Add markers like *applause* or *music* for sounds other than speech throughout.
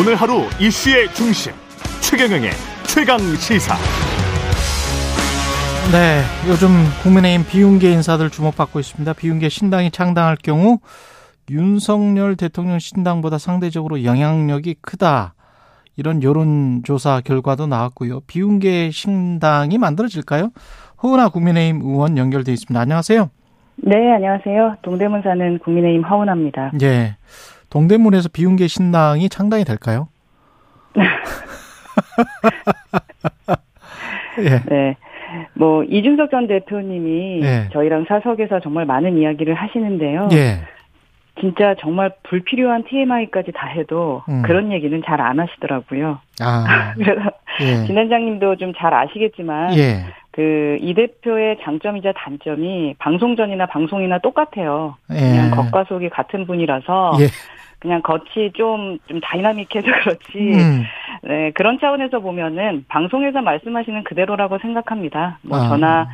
오늘 하루 이슈의 중심 최경영의 최강 시사. 네, 요즘 국민의힘 비운계 인사들 주목받고 있습니다. 비운계 신당이 창당할 경우 윤석열 대통령 신당보다 상대적으로 영향력이 크다. 이런 여론조사 결과도 나왔고요. 비운계 신당이 만들어질까요? 허은아 국민의힘 의원 연결돼 있습니다. 안녕하세요. 네, 안녕하세요. 동대문 사는 국민의힘 허은아입니다. 예. 동대문에서 비운계 신당이 창당이 될까요? *laughs* 예. 네. 뭐 이준석 전 대표님이 예. 저희랑 사석에서 정말 많은 이야기를 하시는데요. 예. 진짜 정말 불필요한 TMI까지 다 해도 음. 그런 얘기는 잘 안 하시더라고요. 아. *laughs* 그래서 예. 진단장님도 좀 잘 아시겠지만 예. 그이 대표의 장점이자 단점이 방송 전이나 방송이나 똑같아요. 예. 그냥 겉과 속이 같은 분이라서 예. 그냥 겉이 좀, 좀 다이나믹해서 *laughs* 그렇지. 음. 네, 그런 차원에서 보면은 방송에서 말씀하시는 그대로라고 생각합니다. 뭐 아. 저나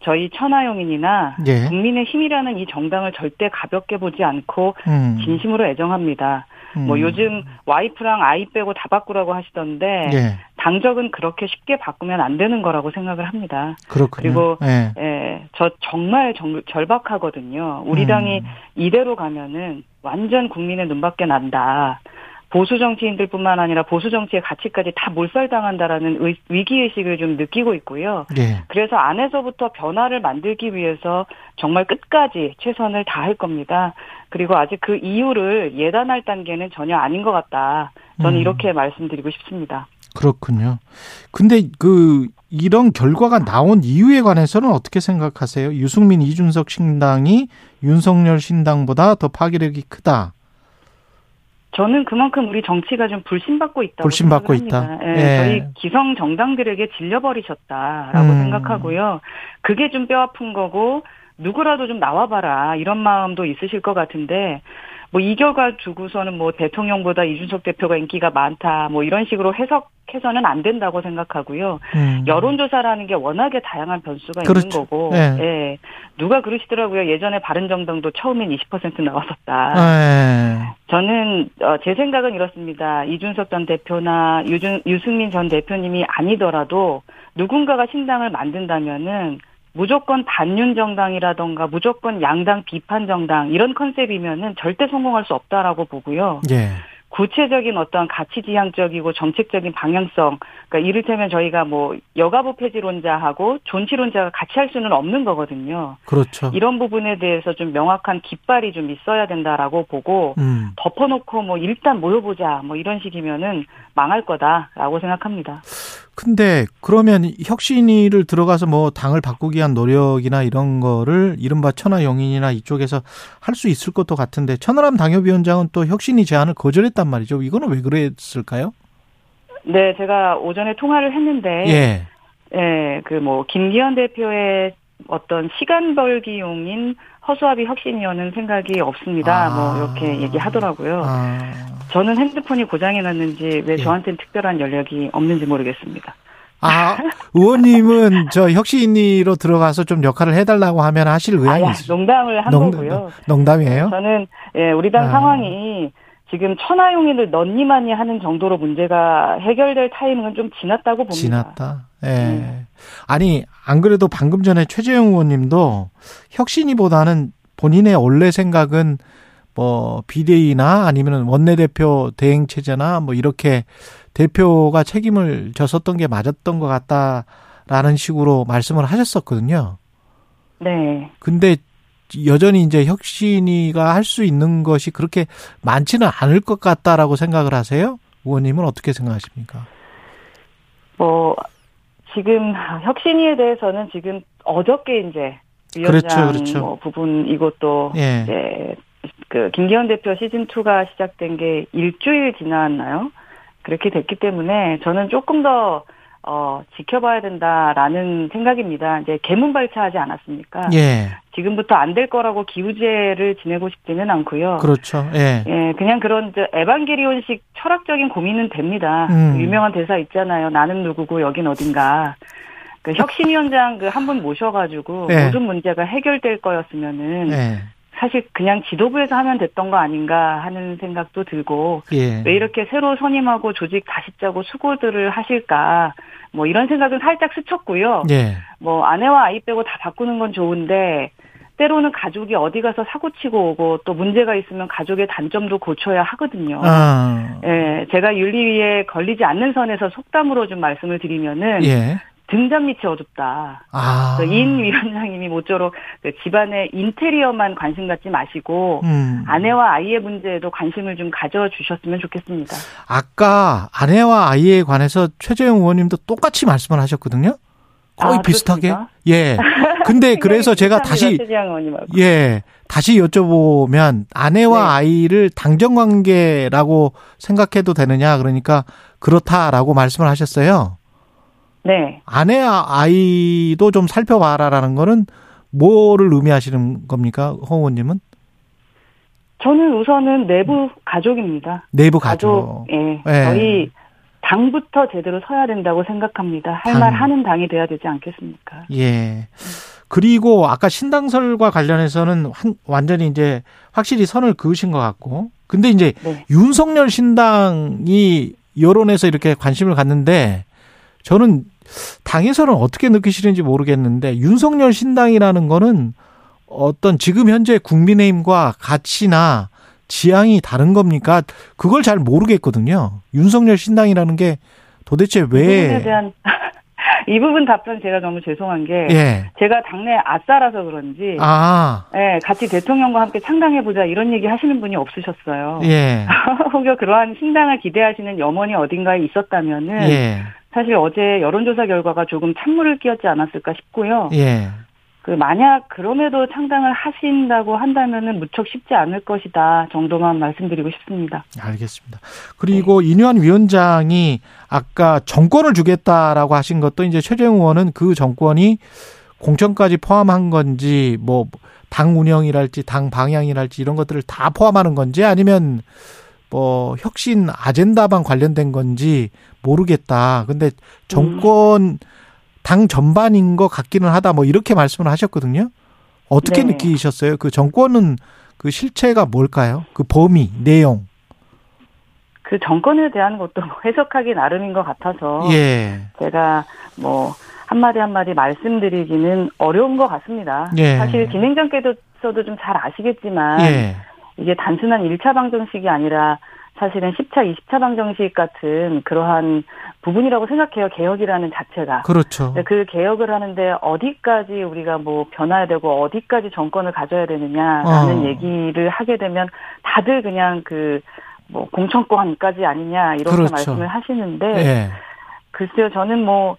저희 천하용인이나 예. 국민의 힘이라는 이 정당을 절대 가볍게 보지 않고 음. 진심으로 애정합니다. 뭐 음. 뭐 요즘 와이프랑 아이 빼고 다 바꾸라고 하시던데 예. 당적은 그렇게 쉽게 바꾸면 안 되는 거라고 생각을 합니다. 그렇군요. 그리고 예. 예, 저 정말 정, 절박하거든요. 우리 음. 당이 이대로 가면은 완전 국민의 눈밖에 난다. 보수 정치인들뿐만 아니라 보수 정치의 가치까지 다 몰살당한다라는 위기 의식을 좀 느끼고 있고요. 네. 그래서 안에서부터 변화를 만들기 위해서 정말 끝까지 최선을 다할 겁니다. 그리고 아직 그 이유를 예단할 단계는 전혀 아닌 것 같다. 저는 음. 이렇게 말씀드리고 싶습니다. 그렇군요. 근데 그 이런 결과가 나온 이유에 관해서는 어떻게 생각하세요? 유승민 이준석 신당이 윤석열 신당보다 더 파괴력이 크다. 저는 그만큼 우리 정치가 좀 불신받고 있다고 불신받고 있다. 예, 예. 저희 기성 정당들에게 질려버리셨다라고 음. 생각하고요. 그게 좀 뼈아픈 거고 누구라도 좀 나와봐라 이런 마음도 있으실 것 같은데 뭐 이 결과 두고서는 뭐 대통령보다 이준석 대표가 인기가 많다 뭐 이런 식으로 해석해서는 안 된다고 생각하고요. 음. 여론조사라는 게 워낙에 다양한 변수가 그렇죠. 있는 거고, 네. 예. 누가 그러시더라고요. 예전에 바른정당도 처음엔 20% 나왔었다. 네. 저는 어, 제 생각은 이렇습니다. 이준석 전 대표나 유준, 유승민 전 대표님이 아니더라도 누군가가 신당을 만든다면은 무조건 반윤 정당이라던가 무조건 양당 비판 정당 이런 컨셉이면은 절대 성공할 수 없다라고 보고요. 예. 구체적인 어떤 가치 지향적이고 정책적인 방향성, 그러니까 이를테면 저희가 뭐 여가부 폐지론자하고 존치론자가 같이 할 수는 없는 거거든요. 그렇죠. 이런 부분에 대해서 좀 명확한 깃발이 좀 있어야 된다라고 보고 음. 덮어놓고 뭐 일단 모여보자 뭐 이런 식이면은 망할 거다라고 생각합니다. 근데 그러면 혁신위를 들어가서 뭐 당을 바꾸기 위한 노력이나 이런 거를 이른바 천하영인이나 이쪽에서 할 수 있을 것도 같은데 천하람 당협위원장은 또 혁신위 제안을 거절했단 말이죠. 이거는 왜 그랬을까요? 네, 제가 오전에 통화를 했는데 예. 예, 그 뭐 김기현 대표의 어떤 시간 벌기용인 허수아비 혁신위원은 생각이 없습니다. 아. 뭐 이렇게 얘기하더라고요. 아. 저는 핸드폰이 고장이 났는지 왜 예. 저한테는 특별한 연락이 없는지 모르겠습니다. 아, 의원님은 저 혁신위로 들어가서 좀 역할을 해달라고 하면 하실 의향이 아, 있으요 농담을 한 농, 거고요. 농담이에요? 저는 예, 우리 당 아. 상황이 지금 천하용인을 넌니만이 하는 정도로 문제가 해결될 타이밍은 좀 지났다고 봅니다. 지났다. 예. 네. 아니 안 그래도 방금 전에 최재형 의원님도 혁신이보다는 본인의 원래 생각은 뭐 비대위나 아니면 원내대표 대행 체제나 뭐 이렇게 대표가 책임을 졌었던 게 맞았던 것 같다라는 식으로 말씀을 하셨었거든요. 네. 근데 여전히 이제 혁신이가 할 수 있는 것이 그렇게 많지는 않을 것 같다라고 생각을 하세요? 의원님은 어떻게 생각하십니까? 뭐 지금 혁신위에 대해서는 지금 어저께 이제 위원장 그렇죠, 그렇죠. 뭐 부분 이것도 예. 이제 그 김기현 대표 시즌 2가 시작된 게 일주일 지났나요? 그렇게 됐기 때문에 저는 조금 더 어, 지켜봐야 된다라는 생각입니다. 이제 개문발차하지 않았습니까? 예. 지금부터 안 될 거라고 기우제를 지내고 싶지는 않고요. 그렇죠. 예. 예, 그냥 그런 에반게리온식 철학적인 고민은 됩니다. 음. 그 유명한 대사 있잖아요. 나는 누구고 여긴 어딘가. 그 혁신위원장 그 한 분 모셔가지고 예. 모든 문제가 해결될 거였으면은 예. 사실 그냥 지도부에서 하면 됐던 거 아닌가 하는 생각도 들고 예. 왜 이렇게 새로 선임하고 조직 다시 짜고 수고들을 하실까 뭐 이런 생각은 살짝 스쳤고요. 예. 뭐 아내와 아이 빼고 다 바꾸는 건 좋은데 때로는 가족이 어디 가서 사고 치고 오고 또 문제가 있으면 가족의 단점도 고쳐야 하거든요. 아. 예, 제가 윤리위에 걸리지 않는 선에서 속담으로 좀 말씀을 드리면은 예. 등잔 밑이 어둡다. 아. 그인 위원장님이 모쪼록 그 집안의 인테리어만 관심 갖지 마시고 음. 아내와 아이의 문제에도 관심을 좀 가져주셨으면 좋겠습니다. 아까 아내와 아이에 관해서 최재형 의원님도 똑같이 말씀을 하셨거든요. 거의 아, 비슷하게. 그렇습니까? 예. 근데 *laughs* 그래서 제가 다시 최재형 의원님하고. 예. 다시 여쭤보면 아내와 네. 아이를 당정 관계라고 생각해도 되느냐 그러니까 그렇다라고 말씀을 하셨어요. 네. 아내와 아이도 좀 살펴봐라라는 거는 뭐를 의미하시는 겁니까? 홍 의원님은? 저는 우선은 내부 가족입니다. 내부 가족. 예. 예. 저희 당부터 제대로 서야 된다고 생각합니다. 할 당. 말 하는 당이 돼야 되지 않겠습니까? 예. 그리고 아까 신당설과 관련해서는 한- 완전히 이제 확실히 선을 그으신 것 같고. 근데 이제 네. 윤석열 신당이 여론에서 이렇게 관심을 갖는데 저는 당에서는 어떻게 느끼시는지 모르겠는데 윤석열 신당이라는 거는 어떤 지금 현재 국민의힘과 가치나 지향이 다른 겁니까? 그걸 잘 모르겠거든요. 윤석열 신당이라는 게 도대체 왜 *laughs* 이 부분 답변 제가 너무 죄송한 게 예. 제가 당내 아싸라서 그런지 아, 예, 같이 대통령과 함께 창당해 보자 이런 얘기 하시는 분이 없으셨어요. 예. *laughs* 혹여 그러한 신당을 기대하시는 염원이 어딘가에 있었다면은 예. 사실 어제 여론조사 결과가 조금 찬물을 끼얹지 않았을까 싶고요. 예. 그 만약 그럼에도 창당을 하신다고 한다면은 무척 쉽지 않을 것이다 정도만 말씀드리고 싶습니다. 알겠습니다. 그리고 인유한 위원장이 아까 정권을 주겠다라고 하신 것도 이제 최재형 의원은 그 정권이 공천까지 포함한 건지 뭐 당 운영이랄지 당 방향이랄지 이런 것들을 다 포함하는 건지 아니면 뭐 혁신 아젠다만 관련된 건지 모르겠다. 근데 정권 당 전반인 것 같기는 하다. 뭐 이렇게 말씀을 하셨거든요. 어떻게 네. 느끼셨어요? 그 정권은 그 실체가 뭘까요? 그 범위, 내용. 그 정권에 대한 것도 뭐 해석하기 나름인 것 같아서 예. 제가 뭐 한마디 한마디 말씀드리기는 어려운 것 같습니다. 예. 사실 진행자께서도 좀 잘 아시겠지만 예. 이게 단순한 1차 방정식이 아니라 사실은 10차, 20차 방정식 같은 그러한 부분이라고 생각해요. 개혁이라는 자체가. 그렇죠. 그 개혁을 하는데 어디까지 우리가 뭐 변화해야 되고 어디까지 정권을 가져야 되느냐라는 어. 얘기를 하게 되면 다들 그냥 그 뭐 공천권까지 아니냐 이렇게 그렇죠. 말씀을 하시는데 예. 글쎄요 저는 뭐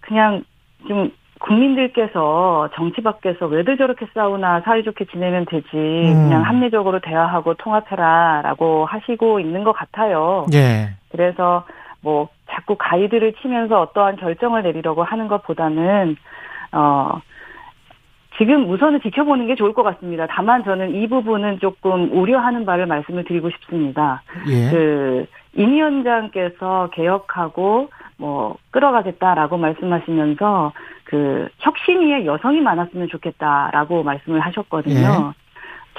그냥 좀 국민들께서 정치 밖에서 왜들 저렇게 싸우나 사이좋게 지내면 되지 음. 그냥 합리적으로 대화하고 통합해라라고 하시고 있는 것 같아요. 예. 그래서 뭐 자꾸 가이드를 치면서 어떠한 결정을 내리려고 하는 것보다는 어 지금 우선은 지켜보는 게 좋을 것 같습니다. 다만 저는 이 부분은 조금 우려하는 바를 말씀을 드리고 싶습니다. 예. 그, 임 위원장께서 개혁하고, 뭐, 끌어가겠다라고 말씀하시면서, 그, 혁신 위에 여성이 많았으면 좋겠다라고 말씀을 하셨거든요.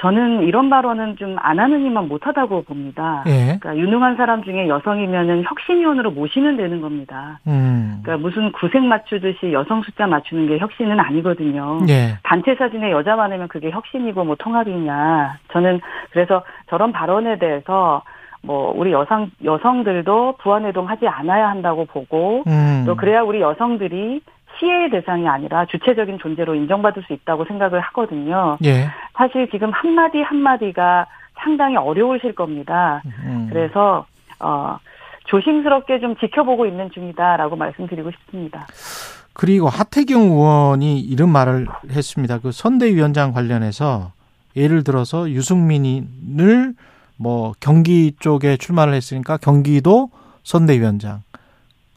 저는 이런 발언은 좀 안 하느니만 못하다고 봅니다. 예. 그러니까 유능한 사람 중에 여성이면은 혁신위원으로 모시면 되는 겁니다. 음. 그러니까 무슨 구색 맞추듯이 여성 숫자 맞추는 게 혁신은 아니거든요. 예. 단체 사진에 여자 많으면 그게 혁신이고 뭐 통합이냐. 저는 그래서 저런 발언에 대해서 뭐 우리 여성 여성들도 부안해동 하지 않아야 한다고 보고 음. 또 그래야 우리 여성들이 시혜의 대상이 아니라 주체적인 존재로 인정받을 수 있다고 생각을 하거든요. 예. 사실 지금 한마디 한마디가 상당히 어려우실 겁니다. 음. 그래서 어 조심스럽게 좀 지켜보고 있는 중이다라고 말씀드리고 싶습니다. 그리고 하태경 의원이 이런 말을 했습니다. 그 선대위원장 관련해서 예를 들어서 유승민을 뭐 경기 쪽에 출마를 했으니까 경기도 선대위원장.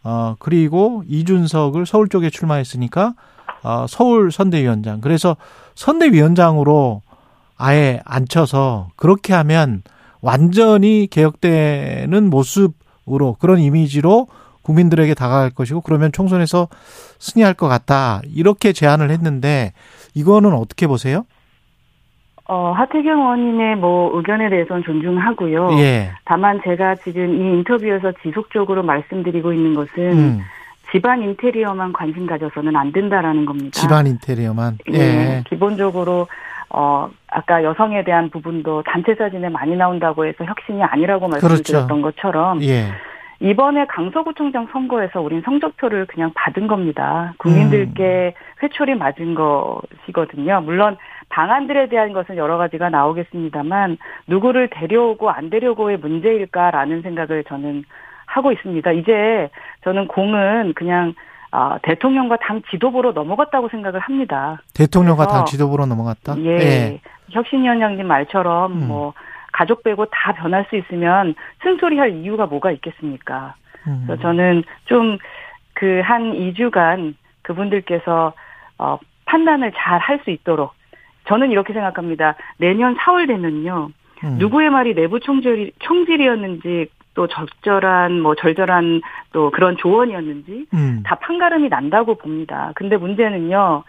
어 그리고 이준석을 서울 쪽에 출마했으니까 어 서울 선대위원장. 그래서 선대위원장으로 아예 앉혀서 그렇게 하면 완전히 개혁되는 모습으로 그런 이미지로 국민들에게 다가갈 것이고 그러면 총선에서 승리할 것 같다 이렇게 제안을 했는데 이거는 어떻게 보세요? 어, 하태경 의원님의 뭐 의견에 대해서는 존중하고요. 예. 다만 제가 지금 이 인터뷰에서 지속적으로 말씀드리고 있는 것은 음. 집안 인테리어만 관심 가져서는 안 된다라는 겁니다. 집안 인테리어만. 예. 예. 기본적으로 어 아까 여성에 대한 부분도 단체 사진에 많이 나온다고 해서 혁신이 아니라고 말씀드렸던 그렇죠. 것처럼 예. 이번에 강서구청장 선거에서 우린 성적표를 그냥 받은 겁니다. 국민들께 음. 회초리 맞은 것이거든요. 물론 방안들에 대한 것은 여러 가지가 나오겠습니다만 누구를 데려오고 안 데려오고의 문제일까라는 생각을 저는 하고 있습니다. 이제 저는 공은 그냥 아, 대통령과 당 지도부로 넘어갔다고 생각을 합니다. 대통령과 당 지도부로 넘어갔다. 예. 혁신위원장님 말처럼 음. 뭐 가족 빼고 다 변할 수 있으면 쓴소리 할 이유가 뭐가 있겠습니까? 음. 그래서 저는 좀 그 한 2주간 그분들께서 어 판단을 잘 할 수 있도록 저는 이렇게 생각합니다. 내년 4월 되면요. 음. 누구의 말이 내부 총질이, 총질이었는지 또 적절한 뭐 절절한 또 그런 조언이었는지 음. 다 판가름이 난다고 봅니다. 근데 문제는요.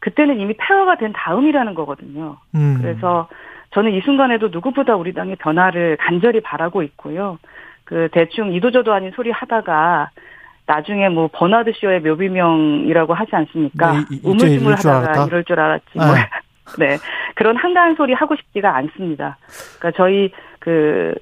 그때는 이미 폐허가 된 다음이라는 거거든요. 음. 그래서 저는 이 순간에도 누구보다 우리 당의 변화를 간절히 바라고 있고요. 그 대충 이도저도 아닌 소리 하다가 나중에 뭐 버나드 쇼의 묘비명이라고 하지 않습니까? 네, 이- 이- 이제 이럴 줄 우물쭈물 하다가 알았다? 이럴 줄 알았지. 뭐. 아. 네 그런 한가한 소리 하고 싶지가 않습니다. 그러니까 저희 그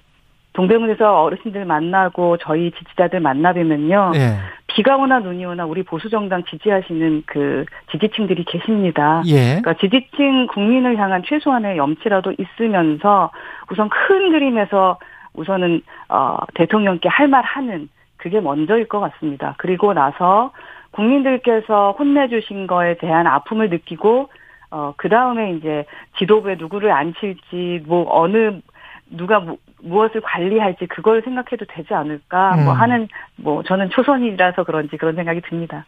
동대문에서 어르신들 만나고 저희 지지자들 만나뵈면요. 예. 비가 오나 눈이 오나 우리 보수 정당 지지하시는 그 지지층들이 계십니다. 예. 그러니까 지지층 국민을 향한 최소한의 염치라도 있으면서 우선 큰 그림에서 우선은 어 대통령께 할 말 하는 그게 먼저일 것 같습니다. 그리고 나서 국민들께서 혼내주신 거에 대한 아픔을 느끼고 어 그 다음에 이제 지도부에 누구를 앉힐지 뭐 어느 누가 무, 무엇을 관리할지 그걸 생각해도 되지 않을까 뭐 음. 하는 뭐 저는 초선이라서 그런지 그런 생각이 듭니다.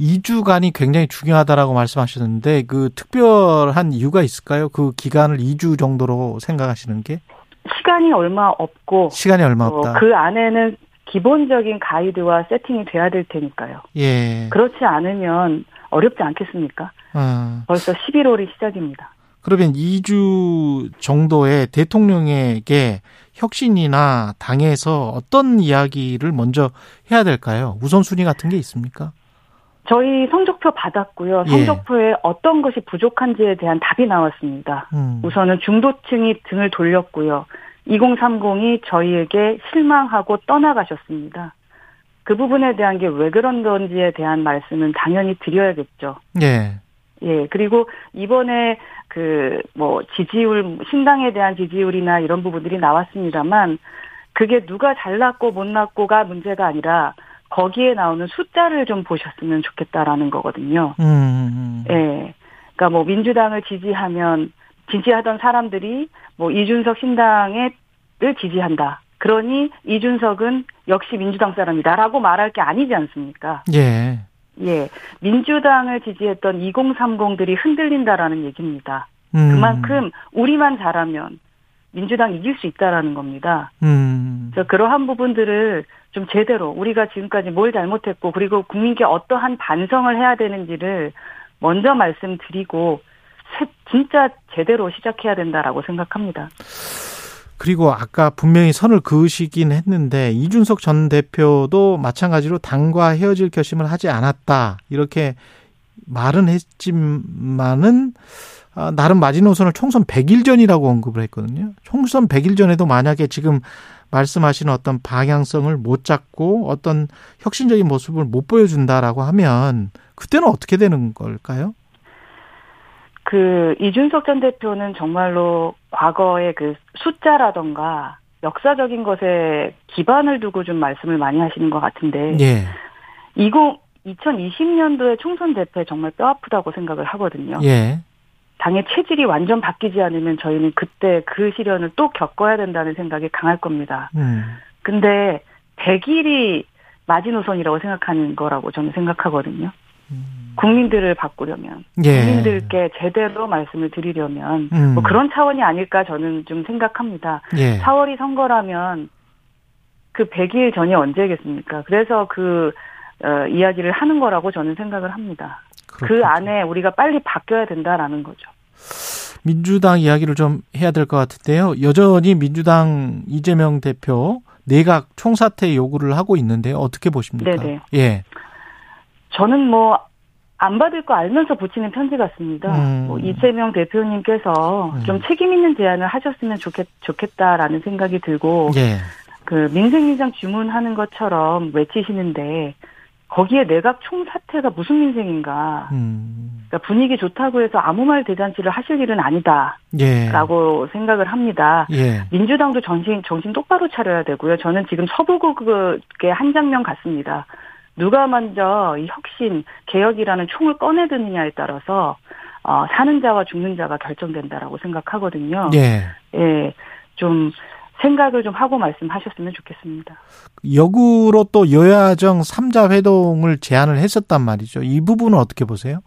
2주간이 굉장히 중요하다라고 말씀하셨는데 그 특별한 이유가 있을까요? 그 기간을 2주 정도로 생각하시는 게 시간이 얼마 없고 시간이 얼마 어, 없다. 그 안에는 기본적인 가이드와 세팅이 돼야 될 테니까요. 예. 그렇지 않으면 어렵지 않겠습니까? 어. 벌써 11월이 시작입니다. 그러면 2주 정도의 대통령에게 혁신이나 당에서 어떤 이야기를 먼저 해야 될까요? 우선순위 같은 게 있습니까? 저희 성적표 받았고요. 예. 성적표에 어떤 것이 부족한지에 대한 답이 나왔습니다. 음. 우선은 중도층이 등을 돌렸고요. 2030이 저희에게 실망하고 떠나가셨습니다. 그 부분에 대한 게 왜 그런 건지에 대한 말씀은 당연히 드려야겠죠. 예. 예, 그리고 이번에 그 뭐 지지율 신당에 대한 지지율이나 이런 부분들이 나왔습니다만 그게 누가 잘났고 못났고가 문제가 아니라 거기에 나오는 숫자를 좀 보셨으면 좋겠다라는 거거든요. 음, 음. 예. 그러니까 뭐 민주당을 지지하면 지지하던 사람들이 뭐 이준석 신당을 지지한다. 그러니 이준석은 역시 민주당 사람이다라고 말할 게 아니지 않습니까? 예. 예. 민주당을 지지했던 2030들이 흔들린다라는 얘기입니다. 음. 그만큼 우리만 잘하면 민주당 이길 수 있다라는 겁니다. 음. 그래서 그러한 부분들을 좀 제대로 우리가 지금까지 뭘 잘못했고 그리고 국민께 어떠한 반성을 해야 되는지를 먼저 말씀드리고 세- 진짜 제대로 시작해야 된다라고 생각합니다. 그리고 아까 분명히 선을 그으시긴 했는데 이준석 전 대표도 마찬가지로 당과 헤어질 결심을 하지 않았다 이렇게 말은 했지만은 아, 나름 마지노선을 총선 100일 전이라고 언급을 했거든요. 총선 100일 전에도 만약에 지금 말씀하시는 어떤 방향성을 못 잡고 어떤 혁신적인 모습을 못 보여준다라고 하면 그때는 어떻게 되는 걸까요? 그 이준석 전 대표는 정말로 과거의 그 숫자라던가 역사적인 것에 기반을 두고 좀 말씀을 많이 하시는 것 같은데 예. 20 2020년도에 총선 대패 정말 뼈아프다고 생각을 하거든요. 예. 당의 체질이 완전 바뀌지 않으면 저희는 그때 그 시련을 또 겪어야 된다는 생각이 강할 겁니다. 음. 근데 100일이 마지노선이라고 생각하는 거라고 저는 생각하거든요. 국민들을 바꾸려면 예. 국민들께 제대로 말씀을 드리려면 음. 뭐 그런 차원이 아닐까 저는 좀 생각합니다. 예. 4월이 선거라면 그 100일 전이 언제겠습니까? 그래서 그 어, 이야기를 하는 거라고 저는 생각을 합니다. 그 그렇군요. 안에 우리가 빨리 바뀌어야 된다라는 거죠. 민주당 이야기를 좀 해야 될 것 같은데요. 여전히 민주당 이재명 대표 내각 총사퇴 요구를 하고 있는데요. 어떻게 보십니까? 네네. 예. 저는 뭐 안 받을 거 알면서 붙이는 편지 같습니다. 음. 뭐 이재명 대표님께서 음. 좀 책임 있는 제안을 하셨으면 좋겠, 좋겠다라는 생각이 들고 예. 그 민생인상 주문하는 것처럼 외치시는데 거기에 내각 총사퇴가 무슨 민생인가? 음. 그러니까 분위기 좋다고 해서 아무 말 대잔치를 하실 일은 예. 아니다라고 생각을 합니다. 예. 민주당도 정신 정신 똑바로 차려야 되고요. 저는 지금 서부국의 한 장면 같습니다. 누가 먼저 이 혁신 개혁이라는 총을 꺼내드느냐에 따라서 어, 사는 자와 죽는 자가 결정된다라고 생각하거든요. 예. 예, 좀 생각을 좀 하고 말씀하셨으면 좋겠습니다. 역으로 또 여야정 3자 회동을 제안을 했었단 말이죠. 이 부분은 어떻게 보세요?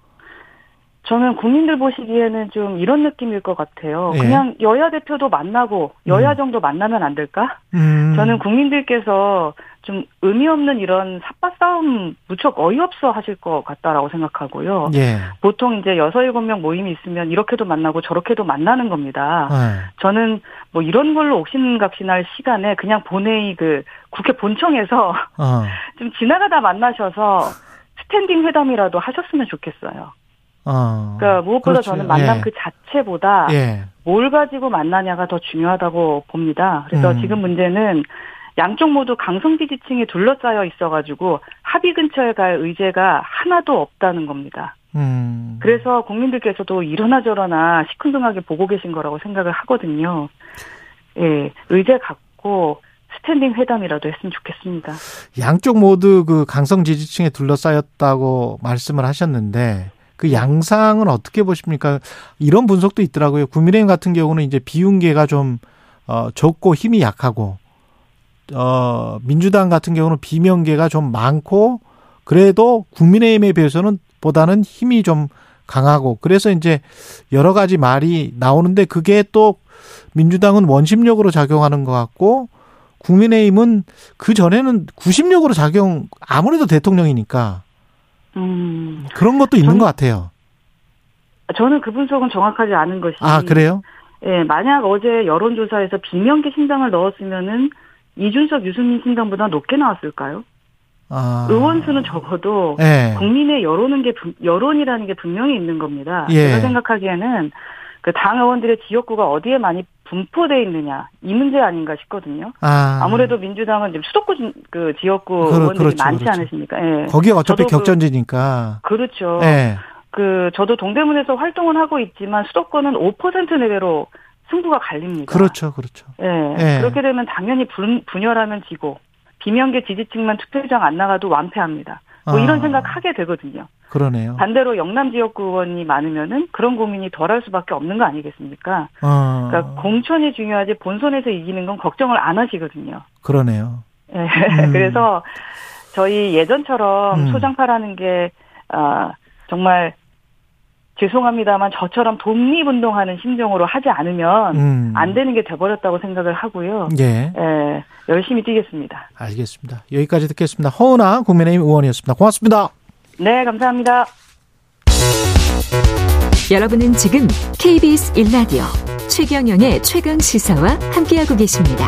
저는 국민들 보시기에는 좀 이런 느낌일 것 같아요. 예. 그냥 여야 대표도 만나고 여야 음. 정도 만나면 안 될까? 음. 저는 국민들께서 좀 의미 없는 이런 삿바 싸움 무척 어이없어 하실 것 같다라고 생각하고요. 예. 보통 이제 여섯 일곱 명 모임이 있으면 이렇게도 만나고 저렇게도 만나는 겁니다. 예. 저는 뭐 이런 걸로 옥신각신할 시간에 그냥 본회의 그 국회 본청에서 *laughs* 어. 좀 지나가다 만나셔서 스탠딩 회담이라도 하셨으면 좋겠어요. 어. 그러니까 무엇보다 그렇죠. 저는 만남 예. 그 자체보다 예. 뭘 가지고 만나냐가 더 중요하다고 봅니다. 그래서 음. 지금 문제는 양쪽 모두 강성 지 지층에 둘러싸여 있어가지고 합의 근처에 갈 의제가 하나도 없다는 겁니다. 음. 그래서 국민들께서도 이러나 저러나 시큰둥하게 보고 계신 거라고 생각을 하거든요. 예, 의제 갖고 스탠딩 회담이라도 했으면 좋겠습니다. 양쪽 모두 그 강성 지지층에 둘러싸였다고 말씀을 하셨는데 그 양상은 어떻게 보십니까? 이런 분석도 있더라고요. 국민의힘 같은 경우는 이제 비윤계가 좀 어, 적고 힘이 약하고 어, 민주당 같은 경우는 비명계가 좀 많고 그래도 국민의힘에 비해서는 보다는 힘이 좀 강하고 그래서 이제 여러 가지 말이 나오는데 그게 또 민주당은 원심력으로 작용하는 것 같고 국민의힘은 그 전에는 구심력으로 작용 아무래도 대통령이니까 음, 그런 것도 있는 전- 것 같아요. 저는 그 분석은 정확하지 않은 것이. 아 그래요? 예, 만약 어제 여론조사에서 비명계 신당을 넣었으면은 이준석 유승민 신당보다 높게 나왔을까요? 아 의원 수는 적어도 예. 국민의 여론은 게 분- 여론이라는 게 분명히 있는 겁니다. 예. 제가 생각하기에는 그 당 의원들의 지역구가 어디에 많이 분포돼 있느냐 이 문제 아닌가 싶거든요. 아 아무래도 민주당은 지금 수도권 지- 그 지역구 그렇- 의원들이 그렇죠, 많지 그렇죠. 않으십니까? 예. 거기에 어차피 그- 격전지니까. 그 렇죠. 예. 그 저도 동대문에서 활동을 하고 있지만 수도권은 5% 내외로 승부가 갈립니다. 그렇죠, 그렇죠. 예. 예. 그렇게 되면 당연히 분, 분열하면 지고 비명계 지지층만 투표장 안 나가도 완패합니다. 뭐 아. 이런 생각 하게 되거든요. 그러네요. 반대로 영남 지역구 의원이 많으면은 그런 고민이 덜할 수밖에 없는 거 아니겠습니까? 어, 그러니까 공천이 중요하지 본선에서 이기는 건 걱정을 안 하시거든요. 그러네요. 예. 음. *laughs* 그래서 저희 예전처럼 음. 소장파라는 게 아, 정말 죄송합니다만 저처럼 독립운동하는 심정으로 하지 않으면 음. 안 되는 게 돼버렸다고 생각을 하고요. 예, 예, 열심히 뛰겠습니다. 알겠습니다. 여기까지 듣겠습니다. 허은아 국민의힘 의원이었습니다. 고맙습니다. 네, 감사합니다. 여러분은 지금 KBS 1라디오 최경영의 최강 시사와 함께하고 계십니다.